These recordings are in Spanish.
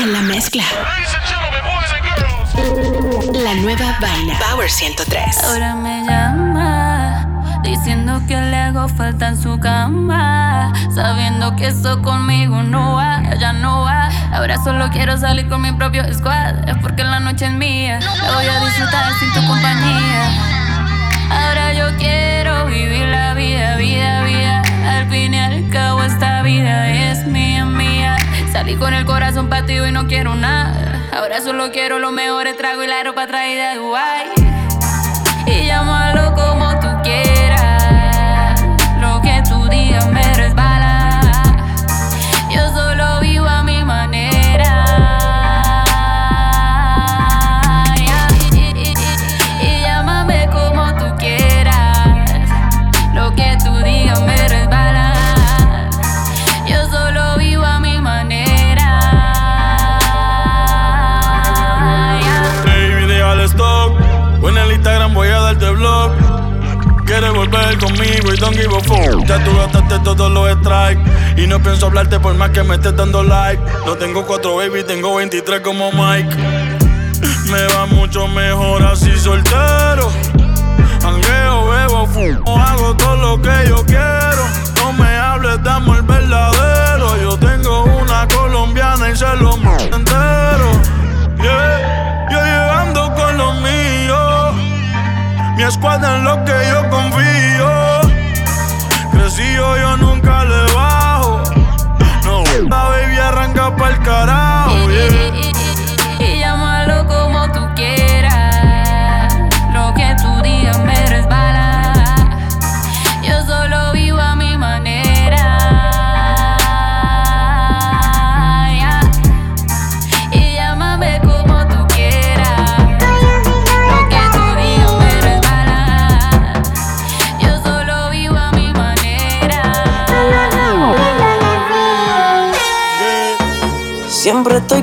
En la mezcla. La nueva vaina. Power 103. Ahora me llama. Diciendo que le hago falta en su cama. Sabiendo que eso conmigo no va, ya no va. Ahora solo quiero salir con mi propio squad. Es porque la noche es mía. La voy a disfrutar sin tu compañía. Ahora yo quiero vivir la vida, vida, vida. Al fin y al cabo, esta vida es. Salí con el corazón partido y no quiero nada. Ahora solo quiero los mejores tragos y la ropa traída de Dubai. Y llámalo como don't give. Ya tú gastaste todos los strikes. Y no pienso hablarte por más que me estés dando like. No tengo cuatro baby, tengo 23 como Mike. Me va mucho mejor así soltero. Hangueo, bebo, fumo, hago todo lo que yo quiero. No me hables, damos el verdadero. Yo tengo una colombiana y se lo entero. Yeah, yo llegando con lo mío. Mi escuadra en lo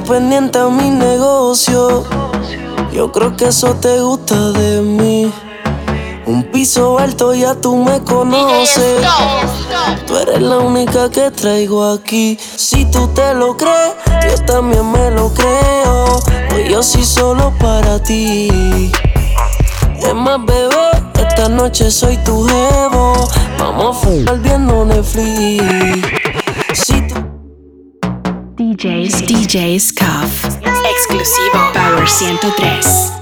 pendiente a mi negocio. Yo creo que eso te gusta de mí. Un piso alto ya tú me conoces. Tú eres la única que traigo aquí. Si tú te lo crees, yo también me lo creo. Pues yo sí solo para ti. Es más, bebé, esta noche soy tu jevo. Vamos a fumar viendo Netflix. Si tú DJs. DJs Cuff. Exclusivo. Power 103.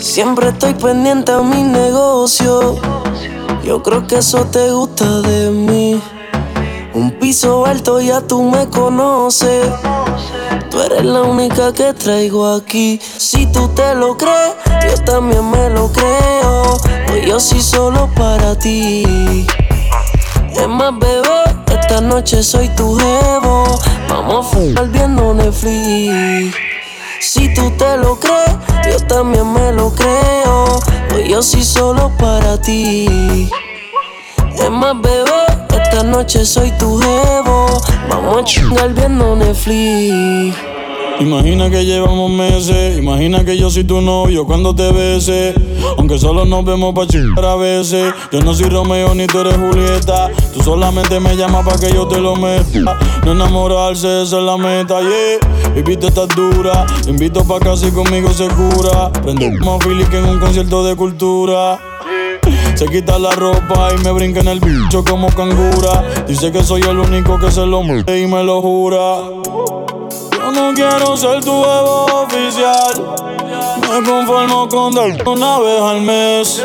Siempre estoy pendiente a mi negocio. Yo creo que eso te gusta de mí. Un piso alto ya tú me conoces. Tú eres la única que traigo aquí. Si tú te lo crees, yo también me lo creo. Pues yo sí solo para ti. Es más, bebé, esta noche soy tu jevo. Vamos a fumar viendo Netflix. Si tú te lo crees, yo también me lo creo. Pues yo sí solo para ti. Es más, bebé, noche soy tu jevo. Vamos a chingar viendo Netflix. Imagina que llevamos meses, imagina que yo soy tu novio cuando te bese. Aunque solo nos vemos pa' chingar a veces. Yo no soy Romeo ni tú eres Julieta. Tú solamente me llamas pa' que yo te lo meta. No enamorarse, esa es la meta, yeah. Viviste estás dura, te invito pa' casa y conmigo se cura. Prendo más Philly que en un concierto de cultura. Se quita la ropa y me brinca en el bicho como cangura. Dice que soy el único que se lo mueve y me lo jura. Yo no quiero ser tu huevo oficial. Me conformo con darte una vez al mes.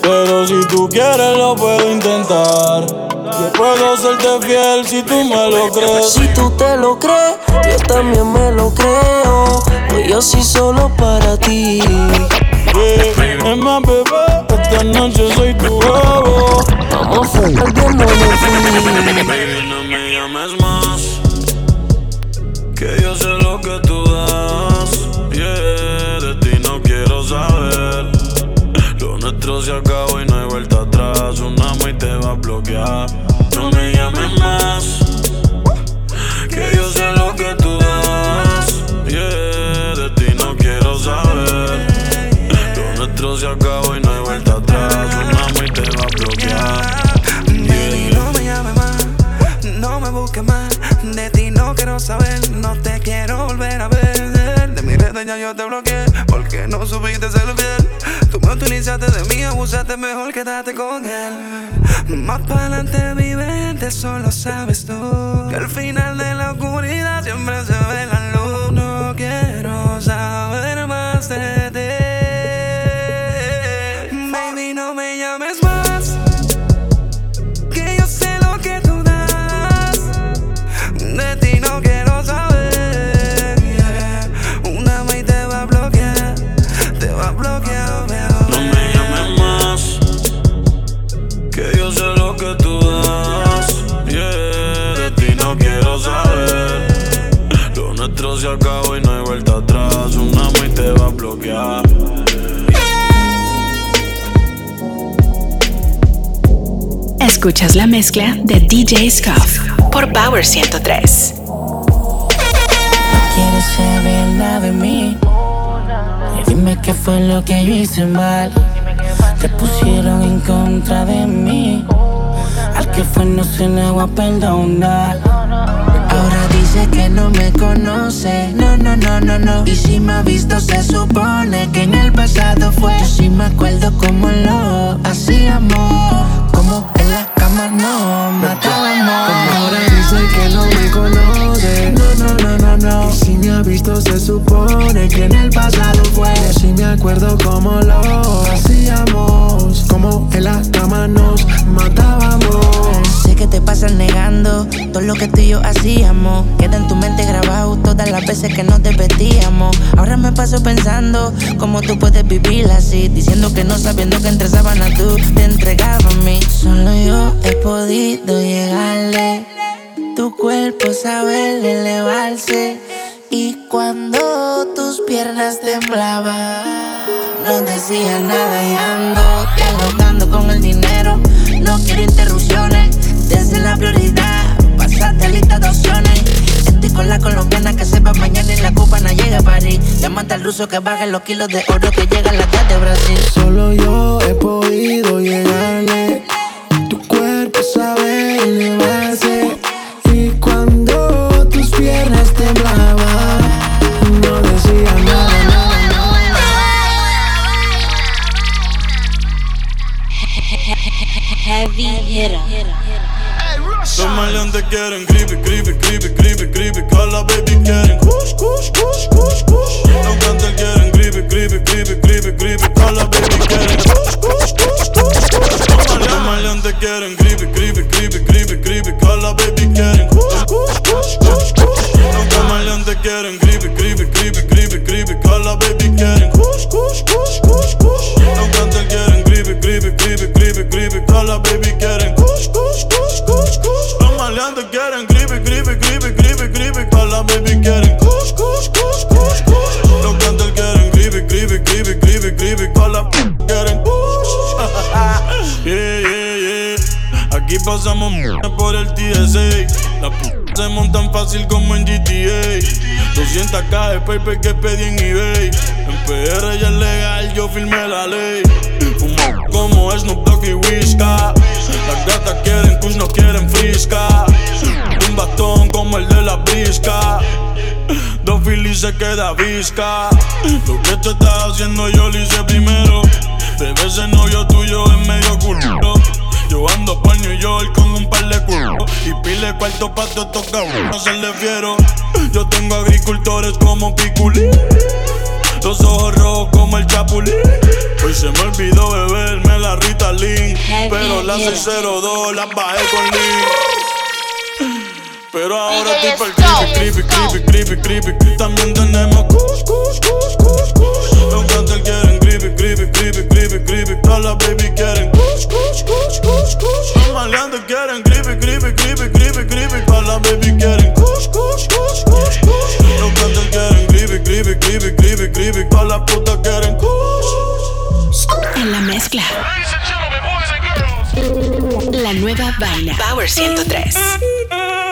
Pero si tú quieres, lo puedo intentar. Yo puedo serte fiel si tú me lo crees. Si tú te lo crees, yo también me lo creo. Pues yo sí solo para ti. Yeah. Es más, bebé, esta noche soy tu huevo. Vamos a Netflix. Baby, no me llames más. Que yo sé lo que tú das. Yeah, de ti no quiero saber. Lo nuestro se acabó y no hay vuelta atrás. Un amo y te va a bloquear. No me llames más. Que yo sé lo que tú das. Yeah, de ti no quiero saber. Lo nuestro se acabó y no hay vuelta te va a bloquear. Baby, no me llames más, no me busques más. De ti no quiero saber, no te quiero volver a ver. De mi red ya yo te bloqueé, porque no subiste el bien. Tú me utilizaste de mí, abusaste, mejor quédate con él. Más para adelante vivente, solo sabes tú. Que al final de la oscuridad siempre se ve la luz. No quiero saber más de ti. Escuchas la mezcla de DJ Scuff por Power 103. quieres saber nada de mí. Dime qué fue lo que yo hice mal. Te pusieron en contra de mí. Al que fue no se va a perdonar. Ahora dice que no me conoce. No, no, no, no, no. Y si me ha visto, se supone que en el pasado fue. Yo sí me acuerdo cómo lo veces que nos desvestíamos. Ahora me paso pensando cómo tú puedes vivir así. Diciendo que no sabiendo que entre sábanas tú te entregabas a mí. Solo yo he podido llegarle. Tu cuerpo sabe elevarse. Y cuando tus piernas temblaban, no decía nada y ando agotando con el dinero. No quiero interrupciones, desde la prioridad. Pasaste lista de opciones. Con la colombiana que sepa mañana y la cubana llega a París. Llámate al ruso que baje los kilos de oro que llega a la de Brasil. Solo yo he podido llegarle. Tu cuerpo sabe elevarse. Y cuando tus piernas temblaban, no decía nada, nada, Heavy hitter. Los maleantes quieren creepy, creepy, creepy, creepy, creepy. Call baby por el TSA. La p se montan fácil como en GTA. 200k de paper que pedí en eBay. En PR ya es legal, yo firmé la ley. Fumo como Snoop Dogg y Whisca. Las gatas quieren kush, no quieren frisca. Un bastón como el de la brisca. Dos filis se queda visca. Lo que tú estás haciendo yo lo hice primero. Bebé ese novio tuyo es medio culo. Yo ando por New York con un par de culos Y pile cuarto pa' estos no se le fiero Yo tengo agricultores como Piculín. Los ojos rojos como el chapulín. Hoy se me olvidó beberme la Ritalin Pero la 602 la bajé con Lean pero ahora estoy por creepy, creepy, creepy, creepy, creepy. También tenemos kush, kush, kush, creepy, creepy, creepy, creepy. Todas las baby quieren kush, kush, kush, kush, kush. Los maleantes quieren creepy, creepy, creepy, creepy, creepy. Todas las baby quieren kush, kush, kush, kush, kush. Los cantantes quieren creepy, creepy, creepy, creepy, creepy. Todas las putas quieren kush. En la mezcla. La nueva vaina. Power 103.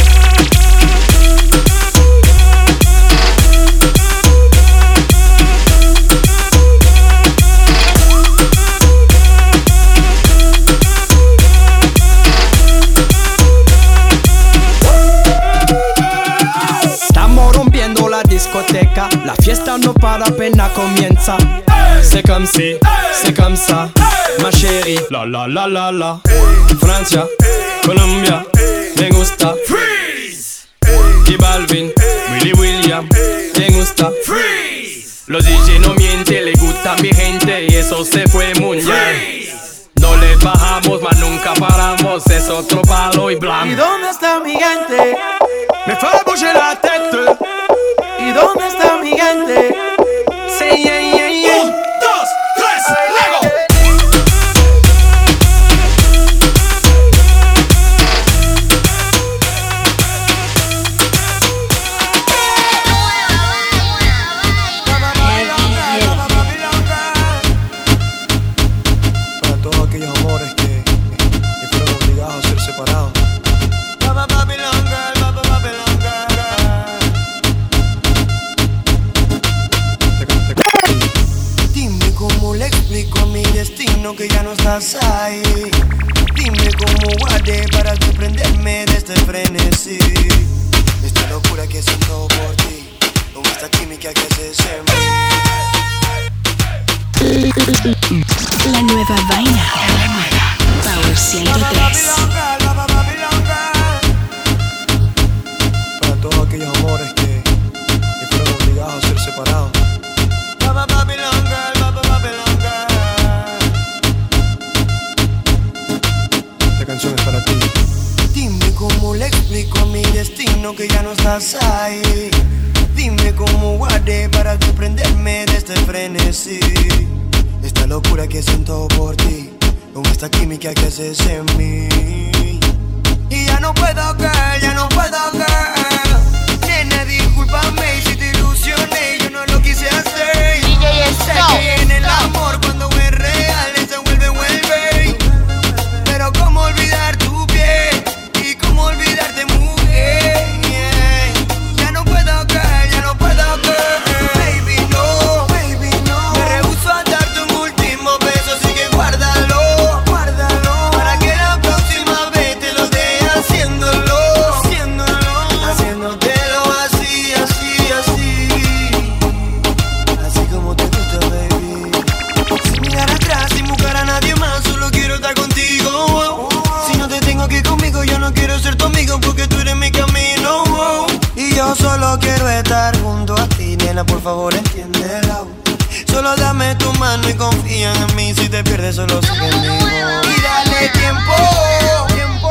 La la la la la. Francia, Colombia, me gusta. Freeze. Y Balvin, Willy William, me gusta. Freeze. Los DJ no mienten, le gusta mi gente y eso se fue muy bien. No le bajamos, mas nunca paramos, es otro palo y blanco. ¿Y dónde está mi gente? Me fue a bouger la tête. ¿Y dónde está mi gente? Sí, destino que ya no estás ahí. Dime cómo guardé para desprenderme de este frenesí. Esta locura que siento por ti, con esta química que en mí. La nueva vaina. Power 103. Dime cómo guardé para desprenderme de este frenesí. Esta locura que siento por ti, con esta química que haces en mí. Y ya no puedo caer, ya no puedo caer. Nena, discúlpame si te ilusioné, Solo quiero estar junto a ti, nena, por favor entiende entiéndela. Solo dame tu mano y confía en mí. Si te pierdes, solo sigue en mí. Y dale tiempo, tiempo.